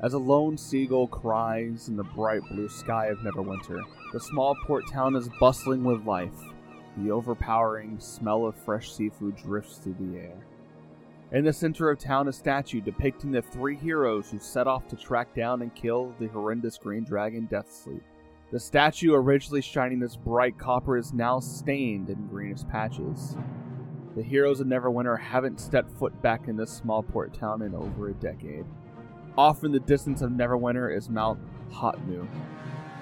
As a lone seagull cries in the bright blue sky of Neverwinter, the small port town is bustling with life. The overpowering smell of fresh seafood drifts through the air. In the center of town, a statue depicting the three heroes who set off to track down and kill the horrendous green dragon Deathsleep. The statue, originally shining this bright copper, is now stained in greenish patches. The heroes of Neverwinter haven't stepped foot back in this small port town in over a decade. Off in the distance of Neverwinter is Mount Hotenow,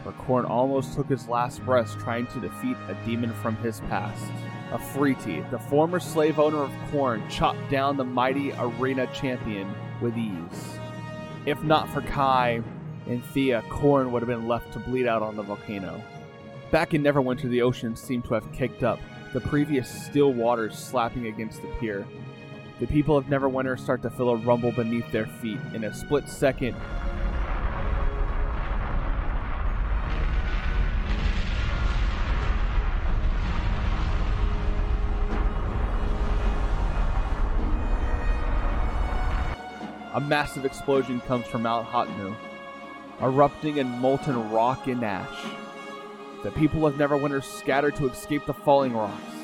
where Khorne almost took his last breath trying to defeat a demon from his past. Afriti, the former slave owner of Khorne, chopped down the mighty arena champion with ease. If not for Kai and Thea, Khorne would have been left to bleed out on the volcano. Back in Neverwinter, the ocean seemed to have kicked up, the previous still waters slapping against the pier. The people of Neverwinter start to feel a rumble beneath their feet. In a split second, a massive explosion comes from Mount Hotenow, erupting in molten rock and ash. The people of Neverwinter scatter to escape the falling rocks.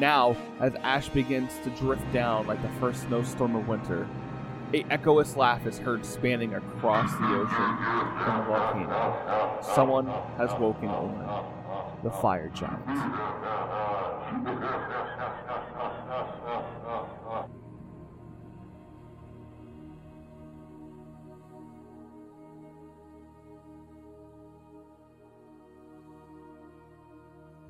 Now, as ash begins to drift down like the first snowstorm of winter, a echoous laugh is heard spanning across the ocean from the volcano. Someone has woken Omen, the fire giant.